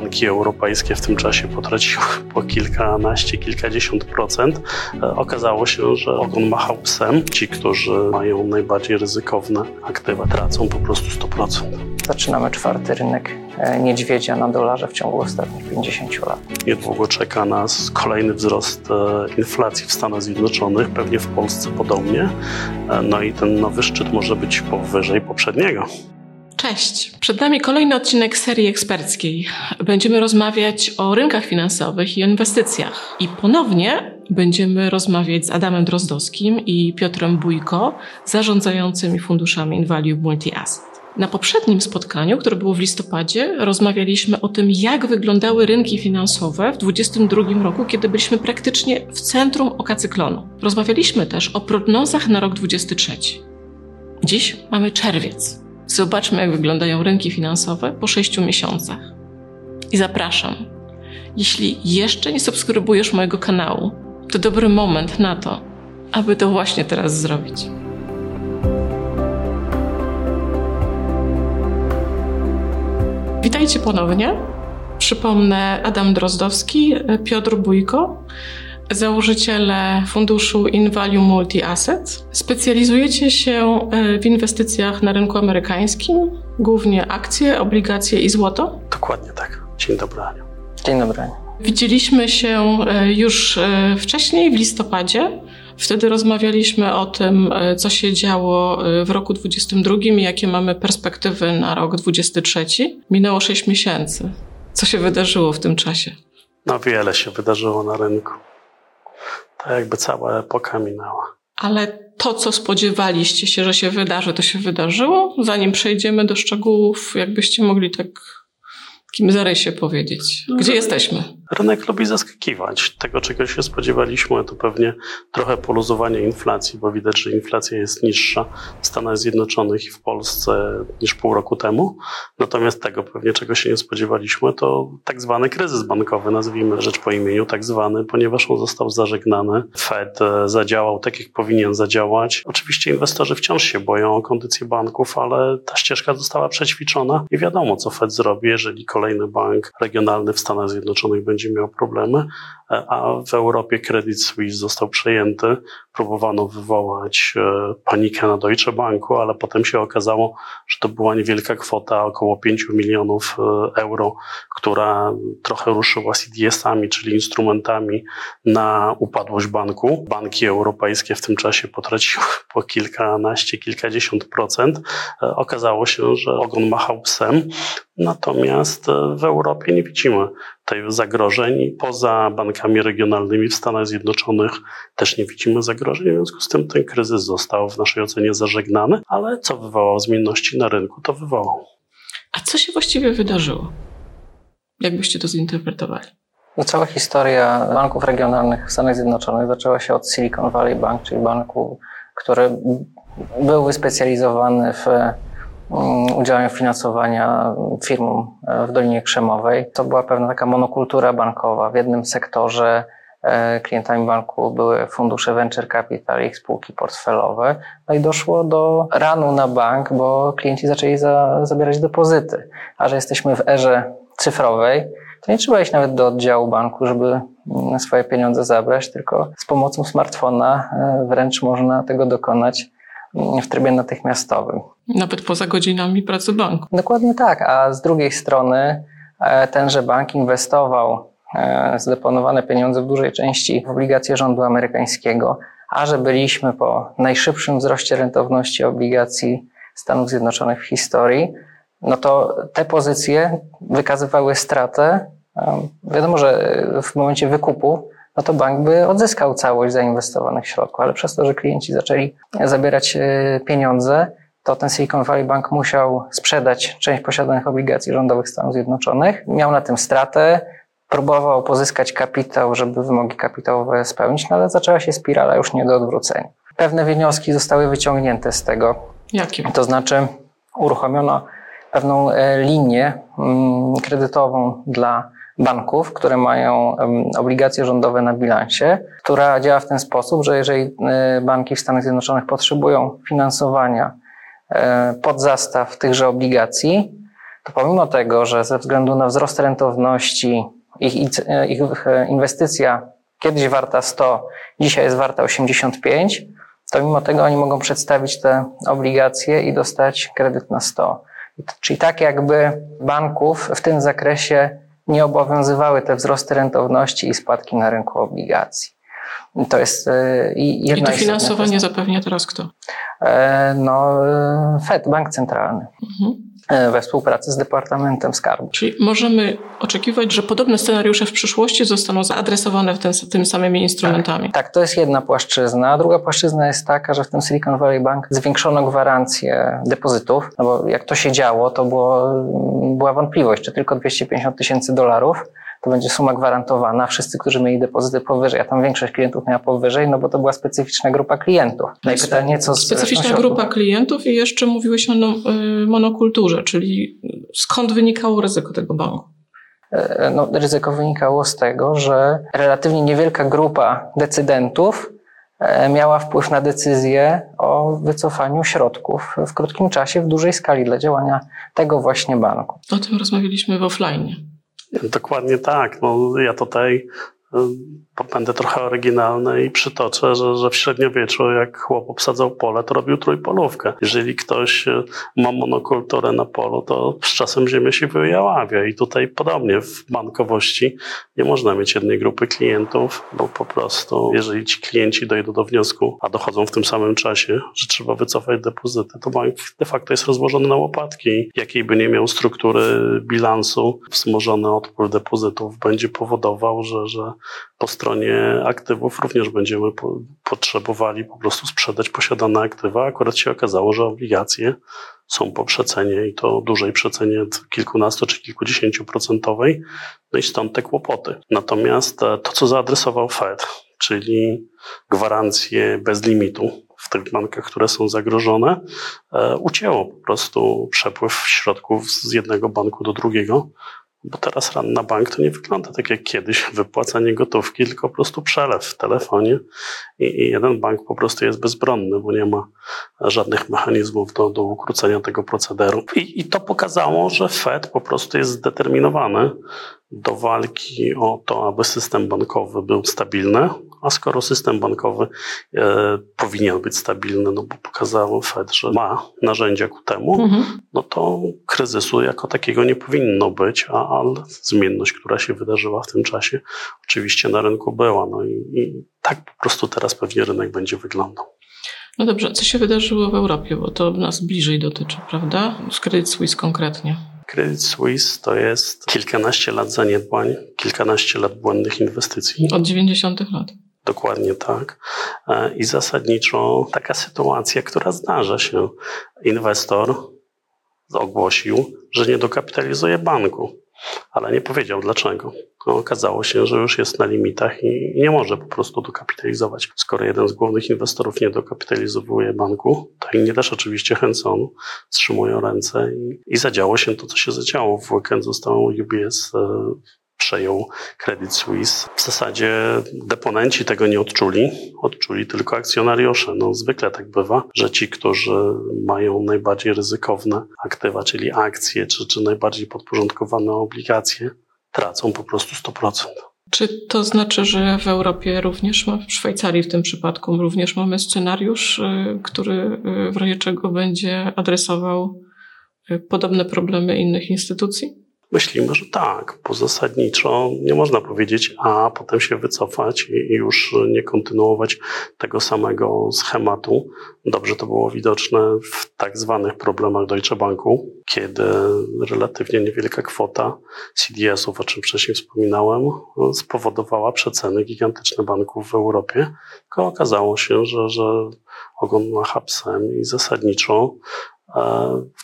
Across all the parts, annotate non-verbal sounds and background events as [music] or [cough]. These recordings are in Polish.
banki europejskie w tym czasie potraciły [laughs] po kilkanaście, kilkadziesiąt procent. E, okazało się, że ogon machał psem. Ci, którzy mają najbardziej ryzykowne aktywa, tracą po prostu 100%. Zaczynamy czwarty rynek e, niedźwiedzia na dolarze w ciągu ostatnich 50 lat. Niedługo czeka nas kolejny wzrost e, inflacji w Stanach Zjednoczonych, pewnie w Polsce podobnie. No i ten nowy szczyt może być powyżej poprzedniego. Cześć. Przed nami kolejny odcinek serii eksperckiej. Będziemy rozmawiać o rynkach finansowych i o inwestycjach. I ponownie będziemy rozmawiać z Adamem Drozdowskim i Piotrem Bójko, zarządzającymi funduszami InValue Multi-Asset. Na poprzednim spotkaniu, które było w listopadzie, rozmawialiśmy o tym, jak wyglądały rynki finansowe w 2022 roku, kiedy byliśmy praktycznie w centrum oka cyklonu. Rozmawialiśmy też o prognozach na rok 2023. Dziś mamy czerwiec. Zobaczmy, jak wyglądają rynki finansowe po sześciu miesiącach. I zapraszam. Jeśli jeszcze nie subskrybujesz mojego kanału, to dobry moment na to, aby to właśnie teraz zrobić. Witajcie ponownie. Przypomnę Adam Drozdowski, Piotr Bójko, założyciele funduszu InValue Multi Asset. Specjalizujecie się e, w inwestycjach na rynku amerykańskim, głównie akcje, obligacje i złoto? Dokładnie tak. Dzień dobry, Aniu. Dzień dobry. Widzieliśmy się e, już e, wcześniej, w listopadzie. Wtedy rozmawialiśmy o tym, co się działo w roku 2022 i jakie mamy perspektywy na rok 2023. Minęło 6 miesięcy. Co się wydarzyło w tym czasie? No wiele się wydarzyło na rynku jakby cała epoka minęła. Ale to, co spodziewaliście się, że się wydarzy, to się wydarzyło? Zanim przejdziemy do szczegółów, jakbyście mogli tak takim zarysie powiedzieć? Gdzie no, jesteśmy? Rynek lubi zaskakiwać. Tego, czego się spodziewaliśmy, to pewnie trochę poluzowanie inflacji, bo widać, że inflacja jest niższa w Stanach Zjednoczonych i w Polsce niż pół roku temu. Natomiast tego pewnie, czego się nie spodziewaliśmy, to tak zwany kryzys bankowy, nazwijmy rzecz po imieniu, tak zwany, ponieważ on został zażegnany. Fed e, zadziałał tak, jak powinien zadziałać. Oczywiście inwestorzy wciąż się boją o kondycję banków, ale ta ścieżka została przećwiczona i wiadomo, co Fed zrobi, jeżeli kolejny bank regionalny w Stanach Zjednoczonych będzie będzie miał problemy, a w Europie Credit Suisse został przejęty. Próbowano wywołać e, panikę na Deutsche Banku, ale potem się okazało, że to była niewielka kwota, około 5 milionów e, euro, która trochę ruszyła CDS-ami, czyli instrumentami na upadłość banku. Banki europejskie w tym czasie potraciły [laughs] po kilkanaście, kilkadziesiąt procent. E, okazało się, że ogon machał psem, natomiast w Europie nie widzimy tych zagrożeń. Poza bankami regionalnymi w Stanach Zjednoczonych też nie widzimy zagrożeń, w związku z tym ten kryzys został w naszej ocenie zażegnany, ale co wywołał zmienności na rynku, to wywołał. A co się właściwie wydarzyło? Jak byście to zinterpretowali? No, cała historia banków regionalnych w Stanach Zjednoczonych zaczęła się od Silicon Valley Bank, czyli banku, który był wyspecjalizowany w Mm, udziałem finansowania firm e, w Dolinie Krzemowej. To była pewna taka monokultura bankowa. W jednym sektorze e, klientami banku były fundusze venture capital i ich spółki portfelowe. No i doszło do ranu na bank, bo klienci zaczęli za, zabierać depozyty. A że jesteśmy w erze cyfrowej, to nie trzeba iść nawet do oddziału banku, żeby mm, swoje pieniądze zabrać, tylko z pomocą smartfona e, wręcz można tego dokonać w trybie natychmiastowym. Nawet poza godzinami pracy banku. Dokładnie tak, a z drugiej strony e, tenże bank inwestował e, zdeponowane pieniądze w dużej części w obligacje rządu amerykańskiego, a że byliśmy po najszybszym wzroście rentowności obligacji Stanów Zjednoczonych w historii, no to te pozycje wykazywały stratę. E, wiadomo, że w momencie wykupu no to bank by odzyskał całość zainwestowanych środków, ale przez to, że klienci zaczęli zabierać e, pieniądze, to ten Silicon Valley Bank musiał sprzedać część posiadanych obligacji rządowych Stanów Zjednoczonych. Miał na tym stratę, próbował pozyskać kapitał, żeby wymogi kapitałowe spełnić, no ale zaczęła się spirala już nie do odwrócenia. Pewne wnioski zostały wyciągnięte z tego. Jakie? To znaczy uruchomiono pewną e, linię mm, kredytową dla banków, które mają obligacje rządowe na bilansie, która działa w ten sposób, że jeżeli e, banki w Stanach Zjednoczonych potrzebują finansowania e, pod zastaw tychże obligacji, to pomimo tego, że ze względu na wzrost rentowności ich, ich inwestycja kiedyś warta 100, dzisiaj jest warta 85, to mimo tego oni mogą przedstawić te obligacje i dostać kredyt na 100. Czyli tak jakby banków w tym zakresie nie obowiązywały te wzrosty rentowności i spadki na rynku obligacji. To jest e, jedna I to finansowanie zapewnia teraz kto? E, no, e, Fed, Bank Centralny. Mhm. E, we współpracy z Departamentem Skarbu. Czyli możemy oczekiwać, że podobne scenariusze w przyszłości zostaną zaadresowane w ten, tym samymi instrumentami. Tak, tak, to jest jedna płaszczyzna. A druga płaszczyzna jest taka, że w tym Silicon Valley Bank zwiększono gwarancję depozytów, no bo jak to się działo, to było, była wątpliwość, czy tylko 250 tysięcy dolarów to będzie suma gwarantowana. Wszyscy, którzy mieli depozyty powyżej, a tam większość klientów miała powyżej, no bo to była specyficzna grupa klientów. No i pytanie, co z Specyficzna grupa klientów i jeszcze mówiłeś o y, monokulturze, czyli skąd wynikało ryzyko tego banku? E, no, ryzyko wynikało z tego, że relatywnie niewielka grupa decydentów e, miała wpływ na decyzję o wycofaniu środków w krótkim czasie, w dużej skali dla działania tego właśnie banku. O tym rozmawialiśmy w offline. Dokładnie tak. No, ja tutaj będę trochę oryginalny i przytoczę, że, że w średniowieczu jak chłop obsadzał pole, to robił trójpolówkę. Jeżeli ktoś e, ma monokulturę na polu, to z czasem ziemia się wyjaławia i tutaj podobnie w bankowości nie można mieć jednej grupy klientów, bo po prostu jeżeli ci klienci dojdą do wniosku, a dochodzą w tym samym czasie, że trzeba wycofać depozyty, to bank de facto jest rozłożony na łopatki. Jakiej by nie miał struktury bilansu, wzmożony odpływ depozytów będzie powodował, że, że po stronie aktywów również będziemy po, potrzebowali po prostu sprzedać posiadane aktywa. Akurat się okazało, że obligacje są po przecenie i to dużej przecenie kilkunastu czy kilkudziesięciu procentowej, no i stąd te kłopoty. Natomiast e, to, co zaadresował Fed, czyli gwarancje bez limitu w tych bankach, które są zagrożone, e, ucięło po prostu przepływ środków z jednego banku do drugiego. Bo teraz ran na bank to nie wygląda tak jak kiedyś wypłacanie gotówki, tylko po prostu przelew w telefonie i, i jeden bank po prostu jest bezbronny, bo nie ma żadnych mechanizmów do, do ukrócenia tego procederu. I, I to pokazało, że Fed po prostu jest zdeterminowany do walki o to, aby system bankowy był stabilny, a skoro system bankowy e, powinien być stabilny, no bo pokazało Fed, że ma narzędzia ku temu, mhm. no to kryzysu jako takiego nie powinno być, a, ale zmienność, która się wydarzyła w tym czasie, oczywiście na rynku była. No i, i tak po prostu teraz pewnie rynek będzie wyglądał. No dobrze, co się wydarzyło w Europie, bo to nas bliżej dotyczy, prawda? Z Credit Suisse konkretnie. Credit Suisse to jest kilkanaście lat zaniedbań, kilkanaście lat błędnych inwestycji. Od 90 lat. Dokładnie tak. E, I zasadniczo taka sytuacja, która zdarza się. Inwestor ogłosił, że nie dokapitalizuje banku, ale nie powiedział dlaczego. No, okazało się, że już jest na limitach i nie może po prostu dokapitalizować. Skoro jeden z głównych inwestorów nie dokapitalizowuje banku, to inni też oczywiście chęcą wstrzymują ręce i, i zadziało się to, co się zadziało. W weekend został UBS e, przejął Credit Suisse. W zasadzie deponenci tego nie odczuli, odczuli tylko akcjonariusze. No, zwykle tak bywa, że ci, którzy mają najbardziej ryzykowne aktywa, czyli akcje, czy, czy najbardziej podporządkowane obligacje, tracą po prostu 100%. Czy to znaczy, że w Europie również, w Szwajcarii w tym przypadku, również mamy scenariusz, y, który y, w razie czego będzie adresował y, podobne problemy innych instytucji? Myślimy, że tak, bo zasadniczo nie można powiedzieć A, potem się wycofać i już nie kontynuować tego samego schematu. Dobrze to było widoczne w tak zwanych problemach Deutsche Banku, kiedy relatywnie niewielka kwota CDS-ów, o czym wcześniej wspominałem, spowodowała przeceny gigantyczne banków w Europie. Tylko okazało się, że, że ogon ma hapsem i zasadniczo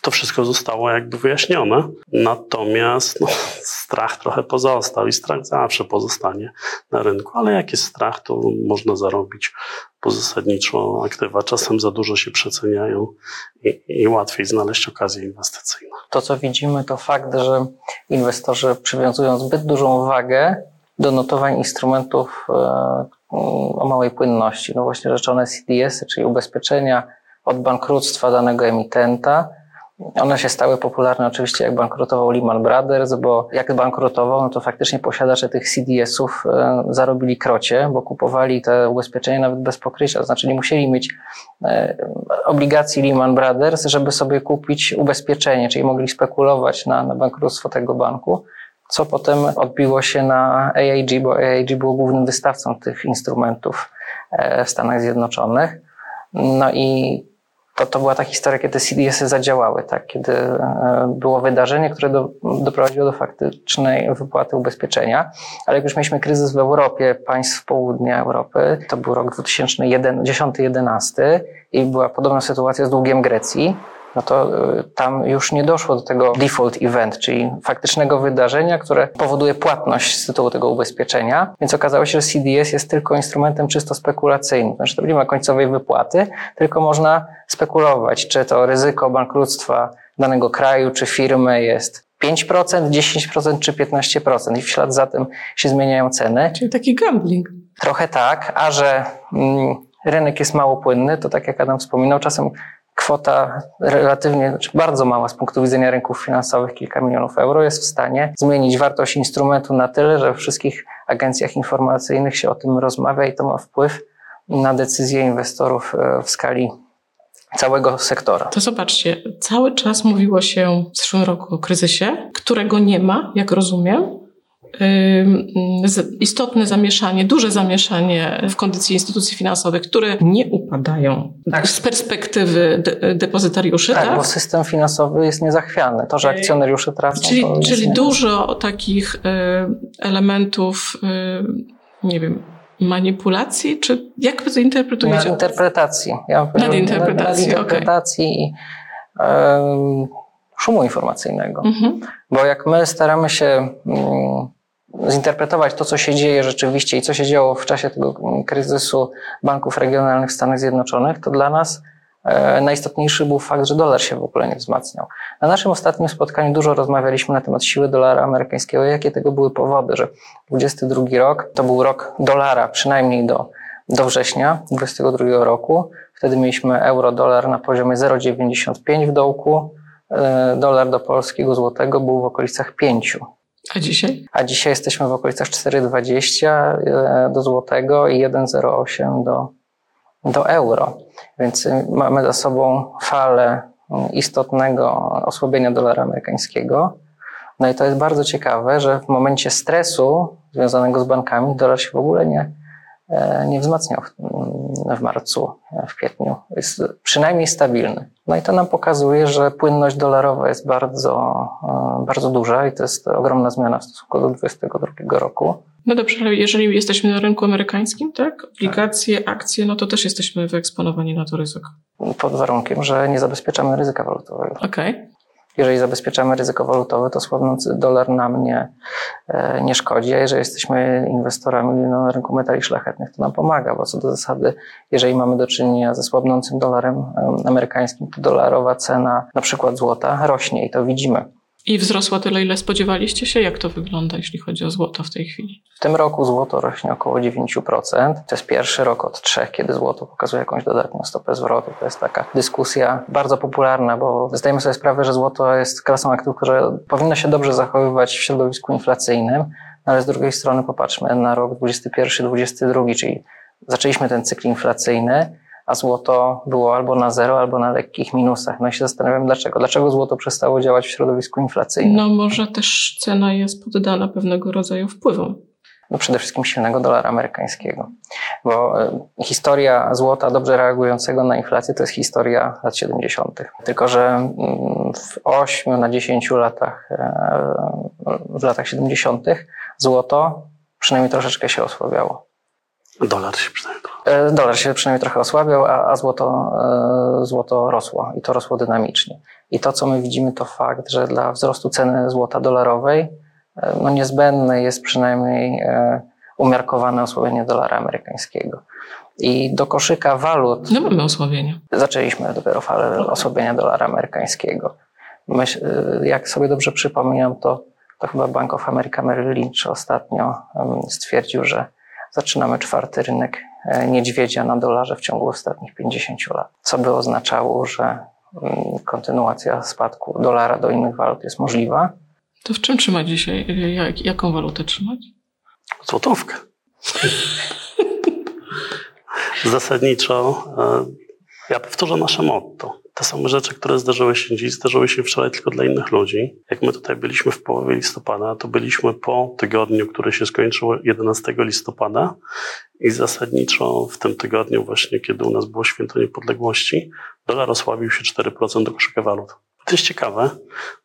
to wszystko zostało jakby wyjaśnione. Natomiast no, strach trochę pozostał i strach zawsze pozostanie na rynku, ale jak jest strach, to można zarobić, bo zasadniczo aktywa czasem za dużo się przeceniają i, i łatwiej znaleźć okazję inwestycyjną. To, co widzimy, to fakt, że inwestorzy przywiązują zbyt dużą wagę do notowań instrumentów e, o małej płynności. No właśnie rzeczone CDS, czyli ubezpieczenia od bankructwa danego emitenta, One się stały popularne oczywiście jak bankrutował Lehman Brothers, bo jak bankrutował, no to faktycznie posiadacze tych CDS-ów e, zarobili krocie, bo kupowali te ubezpieczenia nawet bez pokrycia, to znaczy nie musieli mieć e, obligacji Lehman Brothers, żeby sobie kupić ubezpieczenie, czyli mogli spekulować na, na bankructwo tego banku, co potem odbiło się na AIG, bo AIG było głównym wystawcą tych instrumentów e, w Stanach Zjednoczonych. No i to, to była ta historia, kiedy CDS-y zadziałały, tak? kiedy e, było wydarzenie, które do, doprowadziło do faktycznej wypłaty ubezpieczenia. Ale jak już mieliśmy kryzys w Europie, państw południa Europy, to był rok 2010-2011 i była podobna sytuacja z długiem Grecji, no to y, tam już nie doszło do tego default event, czyli faktycznego wydarzenia, które powoduje płatność z tytułu tego ubezpieczenia. Więc okazało się, że CDS jest tylko instrumentem czysto spekulacyjnym. Znaczy to nie ma końcowej wypłaty, tylko można spekulować, czy to ryzyko bankructwa danego kraju czy firmy jest 5%, 10% czy 15% i w ślad za tym się zmieniają ceny. Czyli taki gambling. Trochę tak, a że mm, rynek jest mało płynny, to tak jak Adam wspominał, czasem kwota relatywnie, znaczy bardzo mała z punktu widzenia rynków finansowych, kilka milionów euro, jest w stanie zmienić wartość instrumentu na tyle, że w wszystkich agencjach informacyjnych się o tym rozmawia i to ma wpływ na decyzje inwestorów e, w skali całego sektora. To zobaczcie, cały czas mówiło się w zeszłym roku o kryzysie, którego nie ma, jak rozumiem istotne zamieszanie, duże zamieszanie w kondycji instytucji finansowych, które nie upadają tak. z perspektywy de depozytariuszy. Tak, tak, bo system finansowy jest niezachwiany. To, że akcjonariusze tracą. Czyli, czyli dużo takich elementów, nie wiem, manipulacji, czy jak wy to interpretujecie? Nadinterpretacji. Ja nadinterpretacji, nadinterpretacji okay. i um, szumu informacyjnego. Mhm. Bo jak my staramy się um, zinterpretować to, co się dzieje rzeczywiście i co się działo w czasie tego kryzysu banków regionalnych w Stanach Zjednoczonych, to dla nas e, najistotniejszy był fakt, że dolar się w ogóle nie wzmacniał. Na naszym ostatnim spotkaniu dużo rozmawialiśmy na temat siły dolara amerykańskiego, jakie tego były powody, że 22 rok to był rok dolara, przynajmniej do, do września 22 roku. Wtedy mieliśmy euro-dolar na poziomie 0,95 w dołku, e, dolar do polskiego złotego był w okolicach 5. A dzisiaj? A dzisiaj jesteśmy w okolicach 4,20 e, do złotego i 1,08 do, do euro. Więc y, mamy za sobą falę istotnego osłabienia dolara amerykańskiego. No i to jest bardzo ciekawe, że w momencie stresu związanego z bankami dolar się w ogóle nie, nie wzmacniał w, marcu, e, w kwietniu. Jest przynajmniej stabilny. No i to nam pokazuje, że płynność dolarowa jest bardzo, e, bardzo duża i to jest ogromna zmiana w stosunku do 2022 roku. No dobrze, ale jeżeli jesteśmy na rynku amerykańskim, tak? Obligacje, akcje, no to też jesteśmy wyeksponowani na to ryzyko. Pod warunkiem, że nie zabezpieczamy ryzyka walutowego. Okej. Okay jeżeli zabezpieczamy ryzyko walutowe, to słabnący dolar nam nie, e, nie szkodzi, a jeżeli jesteśmy inwestorami na rynku metali szlachetnych, to nam pomaga, bo co do zasady, jeżeli mamy do czynienia ze słabnącym dolarem amerykańskim, to dolarowa cena na przykład złota rośnie i to widzimy. I wzrosła tyle, ile spodziewaliście się? Jak to wygląda, jeśli chodzi o złoto w tej chwili? W tym roku złoto rośnie około 9%. To jest pierwszy rok od trzech, kiedy złoto pokazuje jakąś dodatnią stopę zwrotu. To jest taka dyskusja bardzo popularna, bo zdajemy sobie sprawę, że złoto jest klasą aktów, które powinno się dobrze zachowywać w środowisku inflacyjnym, no ale z drugiej strony popatrzmy na rok 2021-2022, czyli zaczęliśmy ten cykl inflacyjny, a złoto było albo na zero, albo na lekkich minusach. No i się zastanawiam, dlaczego. Dlaczego złoto przestało działać w środowisku inflacyjnym? No może też cena jest poddana pewnego rodzaju wpływom. No przede wszystkim silnego dolara amerykańskiego. Bo e, historia złota dobrze reagującego na inflację to jest historia lat 70. Tylko, że mm, w 8 na 10 latach, e, w latach 70. złoto przynajmniej troszeczkę się osłabiało. Dolar się przynajmniej E, dolar się przynajmniej trochę osłabiał, a, a złoto, e, złoto rosło i to rosło dynamicznie. I to, co my widzimy, to fakt, że dla wzrostu ceny złota dolarowej e, no niezbędne jest przynajmniej umiarkowane osłabienie dolara amerykańskiego. I do koszyka walut. No mamy osłabienie. Zaczęliśmy dopiero falę osłabienia dolara amerykańskiego. Myśl, jak sobie dobrze przypominam, to, to chyba Bank of America Merrill Lynch ostatnio stwierdził, że zaczynamy czwarty rynek E, niedźwiedzia na dolarze w ciągu ostatnich 50 lat. Co by oznaczało, że mm, kontynuacja spadku dolara do innych walut jest możliwa. To w czym trzymać dzisiaj? Jak, jaką walutę trzymać? Złotówkę. [laughs] Zasadniczo e, ja powtórzę nasze motto. Te same rzeczy, które zdarzyły się dziś, zdarzyły się wczoraj tylko dla innych ludzi. Jak my tutaj byliśmy w połowie listopada, to byliśmy po tygodniu, który się skończył 11 listopada i zasadniczo w tym tygodniu właśnie, kiedy u nas było święto niepodległości, dolar osłabił się 4% do koszyka walut. To jest ciekawe,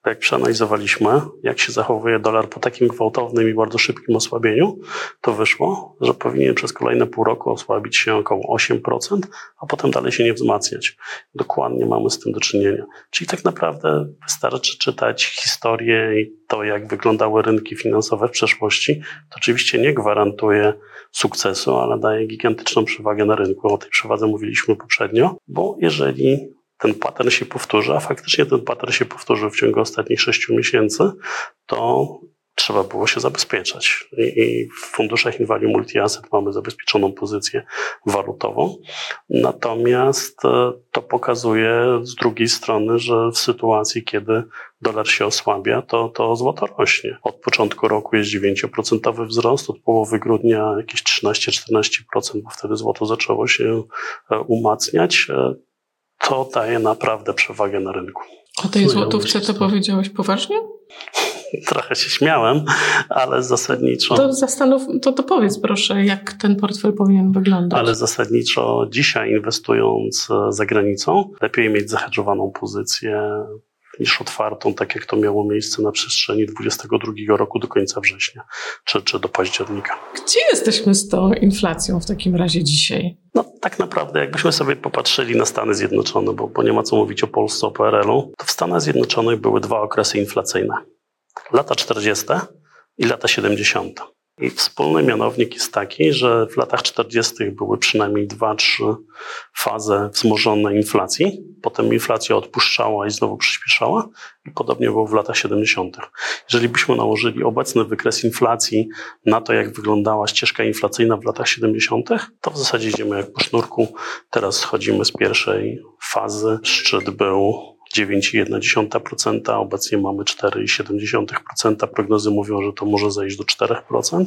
bo jak przeanalizowaliśmy, jak się zachowuje dolar po takim gwałtownym i bardzo szybkim osłabieniu, to wyszło, że powinien przez kolejne pół roku osłabić się około 8%, a potem dalej się nie wzmacniać. Dokładnie mamy z tym do czynienia. Czyli tak naprawdę wystarczy czytać historię i to, jak wyglądały rynki finansowe w przeszłości. To oczywiście nie gwarantuje sukcesu, ale daje gigantyczną przewagę na rynku. O tej przewadze mówiliśmy poprzednio, bo jeżeli ten pattern się powtórzy, a faktycznie ten pattern się powtórzył w ciągu ostatnich sześciu miesięcy, to trzeba było się zabezpieczać. I, w funduszach Invalue Multi-Asset mamy zabezpieczoną pozycję walutową. Natomiast e, to pokazuje z drugiej strony, że w sytuacji, kiedy dolar się osłabia, to, to złoto rośnie. Od początku roku jest 9% wzrost, od połowy grudnia jakieś 13-14%, bo wtedy złoto zaczęło się e, umacniać. To daje naprawdę przewagę na rynku. O tej złotówce to powiedziałeś poważnie? [laughs] Trochę się śmiałem, ale zasadniczo. To zastanów, to, to powiedz proszę, jak ten portfel powinien wyglądać. Ale zasadniczo dzisiaj inwestując za granicą, lepiej mieć zahedżowaną pozycję niż otwartą, tak jak to miało miejsce na przestrzeni 2022 roku do końca września, czy, czy do października. Gdzie jesteśmy z tą inflacją w takim razie dzisiaj? No tak naprawdę, jakbyśmy sobie popatrzyli na Stany Zjednoczone, bo, bo nie ma co mówić o Polsce, o PRL-u, to w Stanach Zjednoczonych były dwa okresy inflacyjne. Lata 40. i lata 70. I wspólny mianownik jest taki, że w latach 40. były przynajmniej dwa, trzy fazy wzmożonej inflacji. Potem inflacja odpuszczała i znowu przyspieszała. I podobnie było w latach 70. Jeżeli byśmy nałożyli obecny wykres inflacji na to, jak wyglądała ścieżka inflacyjna w latach 70., to w zasadzie idziemy jak po sznurku. Teraz schodzimy z pierwszej fazy. Szczyt był 9,1%, obecnie mamy 4,7%. Prognozy mówią, że to może zejść do 4%.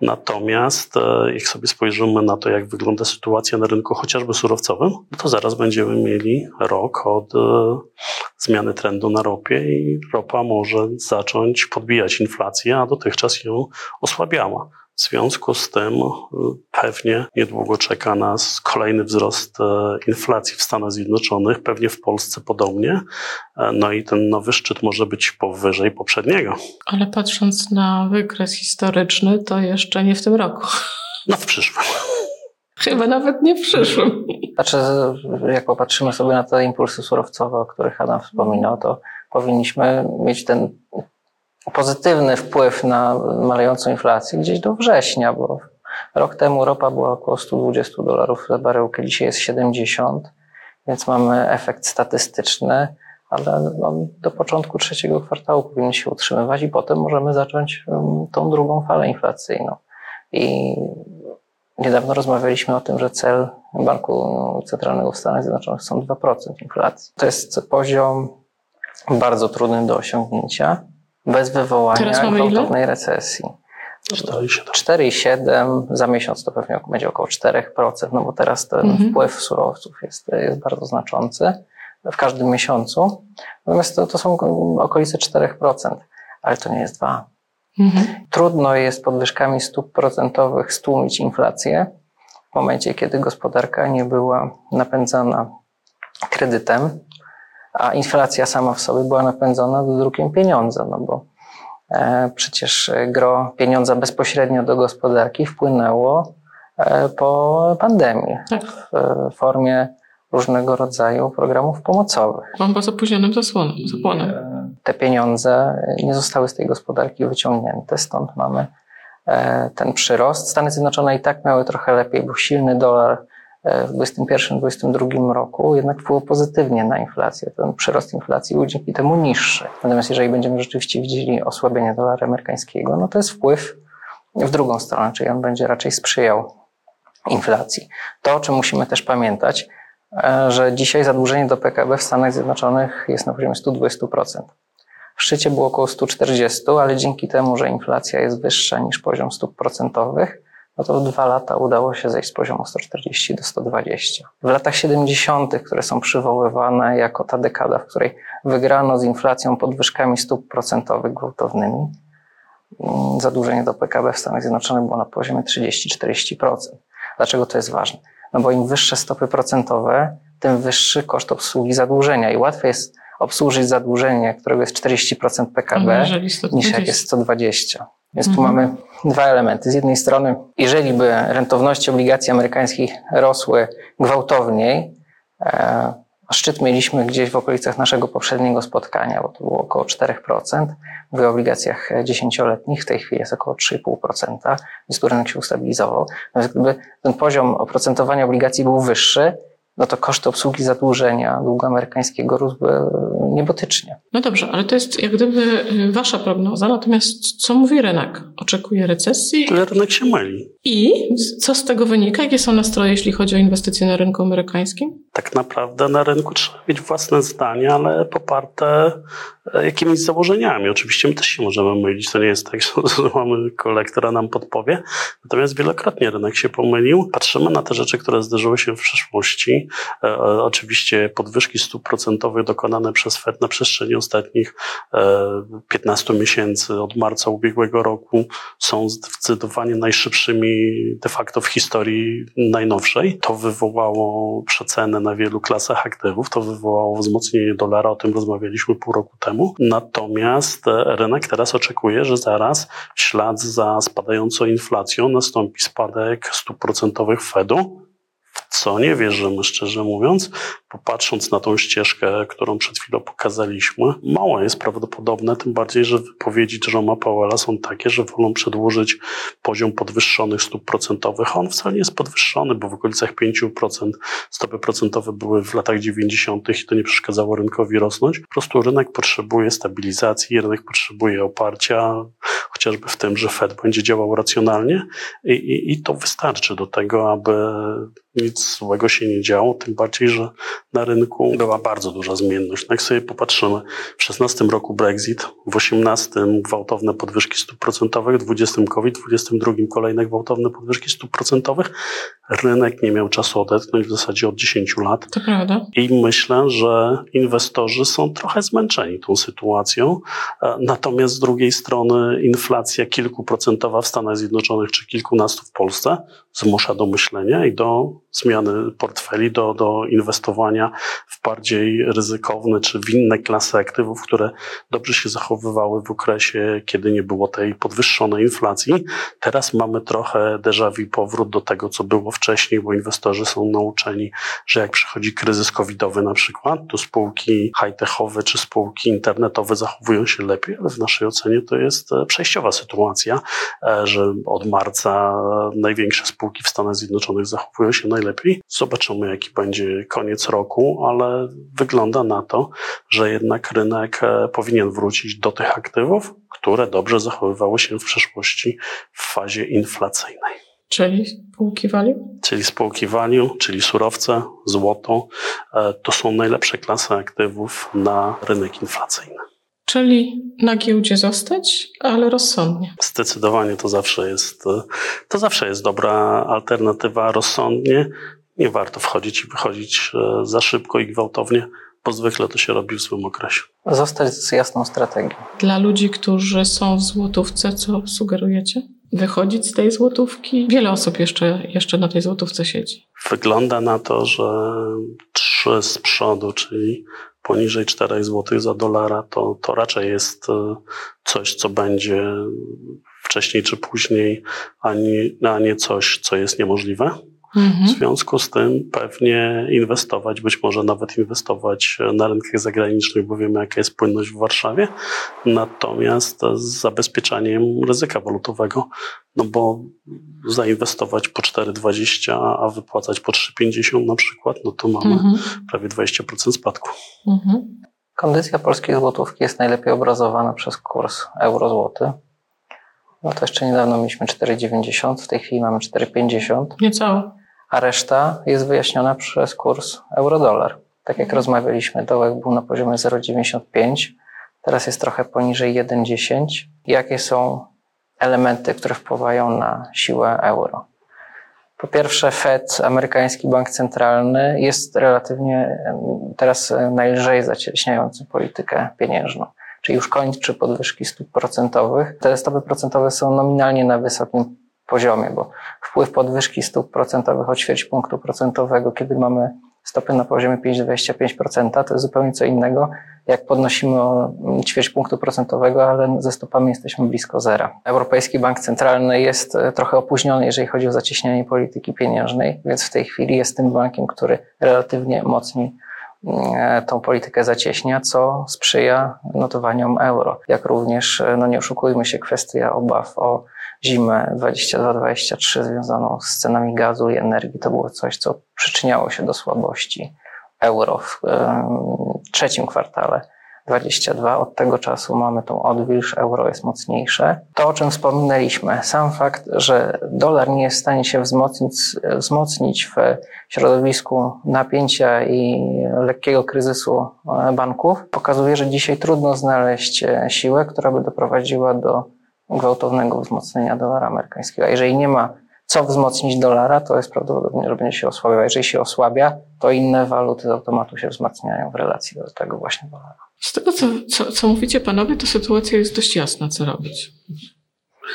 Natomiast e, jak sobie spojrzymy na to, jak wygląda sytuacja na rynku chociażby surowcowym, to zaraz będziemy mieli rok od e, zmiany trendu na ropie i ropa może zacząć podbijać inflację, a dotychczas ją osłabiała. W związku z tym y, pewnie niedługo czeka nas kolejny wzrost e, inflacji w Stanach Zjednoczonych, pewnie w Polsce podobnie. E, no i ten nowy szczyt może być powyżej poprzedniego. Ale patrząc na wykres historyczny, to jeszcze nie w tym roku. No w przyszłym. [laughs] Chyba nawet nie w przyszłym. Znaczy, jak popatrzymy sobie na te impulsy surowcowe, o których Adam wspominał, to powinniśmy mieć ten pozytywny wpływ na malejącą inflację gdzieś do września, bo rok temu ropa była około 120 dolarów za baryłkę, dzisiaj jest 70, więc mamy efekt statystyczny, ale on do początku trzeciego kwartału powinien się utrzymywać i potem możemy zacząć tą drugą falę inflacyjną. I niedawno rozmawialiśmy o tym, że cel Banku Centralnego w Stanach Zjednoczonych są 2% inflacji. To jest poziom bardzo trudny do osiągnięcia bez wywołania gwałtownej recesji. 4,7 za miesiąc to pewnie będzie około 4%, no bo teraz ten mhm. wpływ surowców jest, jest bardzo znaczący w każdym miesiącu. Natomiast to, to są okolice 4%, ale to nie jest 2. Mhm. Trudno jest podwyżkami stóp procentowych stłumić inflację w momencie, kiedy gospodarka nie była napędzana kredytem, a inflacja sama w sobie była napędzona drukiem pieniądza, no bo e, przecież gro pieniądza bezpośrednio do gospodarki wpłynęło e, po pandemii tak. w formie różnego rodzaju programów pomocowych. Mam bardzo opóźnionym zasłonem, zapłonem. E, te pieniądze nie zostały z tej gospodarki wyciągnięte, stąd mamy ten przyrost. Stany Zjednoczone i tak miały trochę lepiej, bo silny dolar w 2021-2022 roku jednak wpływał pozytywnie na inflację. Ten przyrost inflacji był dzięki temu niższy. Natomiast jeżeli będziemy rzeczywiście widzieli osłabienie dolara amerykańskiego, no to jest wpływ w drugą stronę, czyli on będzie raczej sprzyjał inflacji. To, o czym musimy też pamiętać, e, że dzisiaj zadłużenie do PKB w Stanach Zjednoczonych jest na poziomie 120%. W szczycie było około 140, ale dzięki temu, że inflacja jest wyższa niż poziom stóp procentowych, no to w dwa lata udało się zejść z poziomu 140 do 120. W latach 70., które są przywoływane jako ta dekada, w której wygrano z inflacją podwyżkami stóp procentowych gwałtownymi, mm, zadłużenie do PKB w Stanach Zjednoczonych było na poziomie 30-40%. Dlaczego to jest ważne? No bo im wyższe stopy procentowe, tym wyższy koszt obsługi zadłużenia i łatwiej jest obsłużyć zadłużenie, którego jest 40% PKB, Jeżeli 120. niż jak jest 120. Więc tu Mhm. mamy dwa elementy. Z jednej strony, jeżeli by rentowności obligacji amerykańskich rosły gwałtowniej, e, szczyt mieliśmy gdzieś w okolicach naszego poprzedniego spotkania, bo to było około 4%, w obligacjach dziesięcioletnich w tej chwili jest około 3,5%, więc rynek się ustabilizował. Natomiast gdyby ten poziom oprocentowania obligacji był wyższy, no to koszty obsługi zadłużenia długu amerykańskiego rósłby niebotycznie. No dobrze, ale to jest jak gdyby y, wasza prognoza, natomiast co mówi rynek? Oczekuje recesji Ale rynek się myli. I co z tego wynika? Jakie są nastroje, jeśli chodzi o inwestycje na rynku amerykańskim? Tak naprawdę na rynku trzeba mieć własne zdanie, ale poparte e, jakimiś założeniami. Oczywiście my też się możemy mylić. To nie jest tak, [laughs] że mamy kolej, która nam podpowie. Natomiast wielokrotnie rynek się pomylił. Patrzymy na te rzeczy, które zdarzyły się w przeszłości. E, e, Oczywiście podwyżki stóp procentowych dokonane przez Fed na przestrzeni ostatnich e, 15 miesięcy od marca ubiegłego roku są zdecydowanie najszybszymi de facto w historii najnowszej. To wywołało przecenę na wielu klasach aktywów, to wywołało wzmocnienie dolara, o tym rozmawialiśmy pół roku temu. Natomiast e, rynek teraz oczekuje, że zaraz w ślad za spadającą inflacją nastąpi spadek stóp procentowych Fedu, w co nie wierzymy, szczerze mówiąc, bo patrząc na tą ścieżkę, którą przed chwilą pokazaliśmy, mało jest prawdopodobne, tym bardziej, że wypowiedzi Jeroma Powella są takie, że wolą przedłużyć poziom podwyższonych stóp procentowych. On wcale nie jest podwyższony, bo w okolicach 5% stopy procentowe były w latach 90. i to nie przeszkadzało rynkowi rosnąć. Po prostu rynek potrzebuje stabilizacji, rynek potrzebuje oparcia, chociażby w tym, że Fed będzie działał racjonalnie i, i, i to wystarczy do tego, aby nic złego się nie działo, tym bardziej, że na rynku była bardzo duża zmienność. No jak sobie popatrzymy, w 16 roku Brexit, w 18 gwałtowne podwyżki stóp procentowych, w 20 COVID, w 22 kolejne gwałtowne podwyżki stóp procentowych, rynek nie miał czasu odetchnąć w zasadzie od 10 lat. To prawda. I myślę, że inwestorzy są trochę zmęczeni tą sytuacją. E, Natomiast z drugiej strony inflacja kilkuprocentowa w Stanach Zjednoczonych czy kilkunastu w Polsce zmusza do myślenia i do zmiany portfeli, do, do inwestowania w bardziej ryzykowne czy w inne klasy aktywów, które dobrze się zachowywały w okresie, kiedy nie było tej podwyższonej inflacji. Teraz mamy trochę déjà vu powrót do tego, co było wcześniej, bo inwestorzy są nauczeni, że jak przychodzi kryzys covidowy na przykład, to spółki high-techowe czy spółki internetowe zachowują się lepiej, ale w naszej ocenie to jest przejściowa sytuacja, e, że od marca największe spółki w Stanach Zjednoczonych zachowują się najlepiej. Zobaczymy, jaki będzie koniec roku, ale wygląda na to, że jednak rynek e, powinien wrócić do tych aktywów, które dobrze zachowywały się w przeszłości w fazie inflacyjnej Czyli spółki value? czyli spółki value, czyli surowce, złoto, e, to są najlepsze klasy aktywów na rynek inflacyjny. Czyli na giełdzie zostać, ale rozsądnie. Zdecydowanie to zawsze jest, e, to zawsze jest dobra alternatywa rozsądnie. Nie warto wchodzić i wychodzić e, za szybko i gwałtownie, bo zwykle to się robi w złym okresie. Zostać z jasną strategią. Dla ludzi, którzy są w złotówce, co sugerujecie? Wychodzić z tej złotówki? Wiele osób jeszcze, jeszcze na tej złotówce siedzi. Wygląda na to, że trzy z przodu, czyli poniżej 4 zł za dolara, to, to raczej jest e, coś, co będzie wcześniej czy później, a nie, a nie coś, co jest niemożliwe. W Mhm. związku z tym pewnie inwestować, być może nawet inwestować na rynkach zagranicznych, bo wiemy, jaka jest płynność w Warszawie, natomiast z zabezpieczaniem ryzyka walutowego, no bo zainwestować po 4,20, a wypłacać po 3,50 na przykład, no to mamy Mhm. prawie 20% spadku. Mhm. Kondycja polskiej złotówki jest najlepiej obrazowana przez kurs euro-złoty. No to jeszcze niedawno mieliśmy 4,90, w tej chwili mamy 4,50, Niecałe. A reszta jest wyjaśniona przez kurs euro-dolar. Tak jak rozmawialiśmy, dołek był na poziomie 0,95, teraz jest trochę poniżej 1,10. Jakie są elementy, które wpływają na siłę euro? Po pierwsze, Fed, amerykański bank centralny, jest relatywnie teraz najlżej zacieśniający politykę pieniężną, czyli już kończy podwyżki stóp procentowych. Te stopy procentowe są nominalnie na wysokim poziomie, bo wpływ podwyżki stóp procentowych o ćwierć punktu procentowego, kiedy mamy stopy na poziomie 5,25%, to jest zupełnie co innego, jak podnosimy o ćwierć punktu procentowego, ale ze stopami jesteśmy blisko zera. Europejski Bank Centralny jest e, trochę opóźniony, jeżeli chodzi o zacieśnianie polityki pieniężnej, więc w tej chwili jest tym bankiem, który relatywnie mocniej mm, tą politykę zacieśnia, co sprzyja notowaniom euro. Jak również, e, no nie oszukujmy się, kwestia obaw o zimę 22-23 związaną z cenami gazu i energii, to było coś, co przyczyniało się do słabości euro w trzecim kwartale 22. Od tego czasu mamy tą odwilż, euro jest mocniejsze. To, o czym wspominaliśmy, sam fakt, że dolar nie jest w stanie się wzmocnić, wzmocnić w środowisku napięcia i lekkiego kryzysu e, banków, pokazuje, że dzisiaj trudno znaleźć e, siłę, która by doprowadziła do gwałtownego wzmocnienia dolara amerykańskiego. A jeżeli nie ma co wzmocnić dolara, to jest prawdopodobnie, że będzie się osłabiał. A jeżeli się osłabia, to inne waluty z automatu się wzmacniają w relacji do tego właśnie dolara. Z tego, co, co, co mówicie panowie, to sytuacja jest dość jasna, co robić.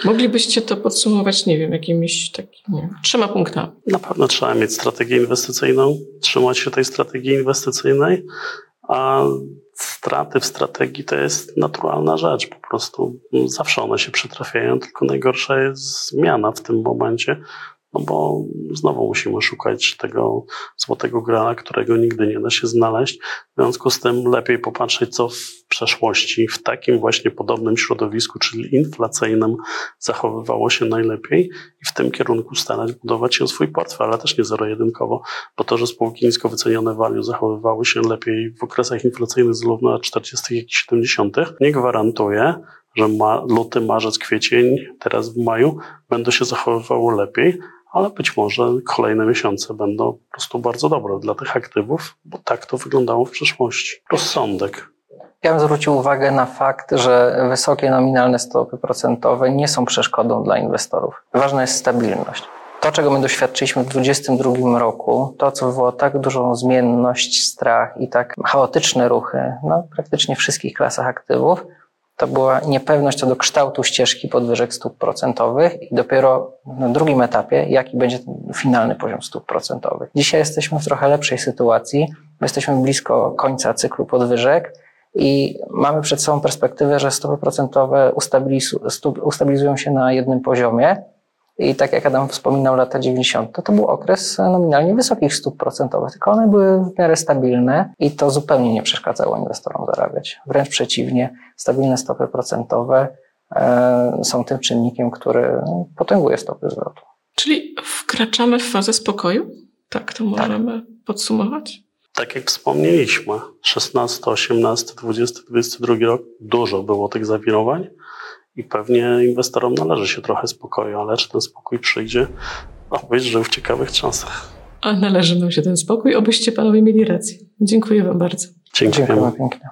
Moglibyście to podsumować, nie wiem, jakimiś takimi wiem, trzema punktami. Na pewno trzeba mieć strategię inwestycyjną, trzymać się tej strategii inwestycyjnej, a straty w strategii to jest naturalna rzecz. Po prostu zawsze one się przytrafiają, tylko najgorsza jest zmiana w tym momencie, no bo znowu musimy szukać tego złotego grala, którego nigdy nie da się znaleźć. W związku z tym lepiej popatrzeć, co w przeszłości w takim właśnie podobnym środowisku, czyli inflacyjnym, zachowywało się najlepiej i w tym kierunku starać budować się swój portfel, ale też nie zero-jedynkowo, bo to, że spółki nisko wycenione value zachowywały się lepiej w okresach inflacyjnych z lat 40. i 70., nie gwarantuje, że ma, luty, marzec, kwiecień, teraz w maju będą się zachowywało lepiej, ale być może kolejne miesiące będą po prostu bardzo dobre dla tych aktywów, bo tak to wyglądało w przeszłości. Rozsądek. Ja bym zwrócił uwagę na fakt, że wysokie nominalne stopy procentowe nie są przeszkodą dla inwestorów. Ważna jest stabilność. To, czego my doświadczyliśmy w 2022 roku, to, co wywołało tak dużą zmienność, strach i tak chaotyczne ruchy na praktycznie wszystkich klasach aktywów, to była niepewność co do kształtu ścieżki podwyżek stóp procentowych i dopiero na drugim etapie, jaki będzie finalny poziom stóp procentowych. Dzisiaj jesteśmy w trochę lepszej sytuacji, my jesteśmy blisko końca cyklu podwyżek i mamy przed sobą perspektywę, że stopy procentowe ustabilizują się na jednym poziomie. I tak jak Adam wspominał, lata 90. to, był okres nominalnie wysokich stóp procentowych, tylko one były w miarę stabilne i to zupełnie nie przeszkadzało inwestorom zarabiać. Wręcz przeciwnie, stabilne stopy procentowe e, są tym czynnikiem, który potęguje stopy zwrotu. Czyli wkraczamy w fazę spokoju? Tak to możemy podsumować? Tak jak wspomnieliśmy, 16, 18, 20, 22 rok dużo było tych zawirowań i pewnie inwestorom należy się trochę spokoju, ale czy ten spokój przyjdzie? No, być żył w ciekawych czasach. A należy nam się ten spokój, obyście panowie mieli rację. Dziękuję wam bardzo. Dziękujemy. Dziękujemy pięknie.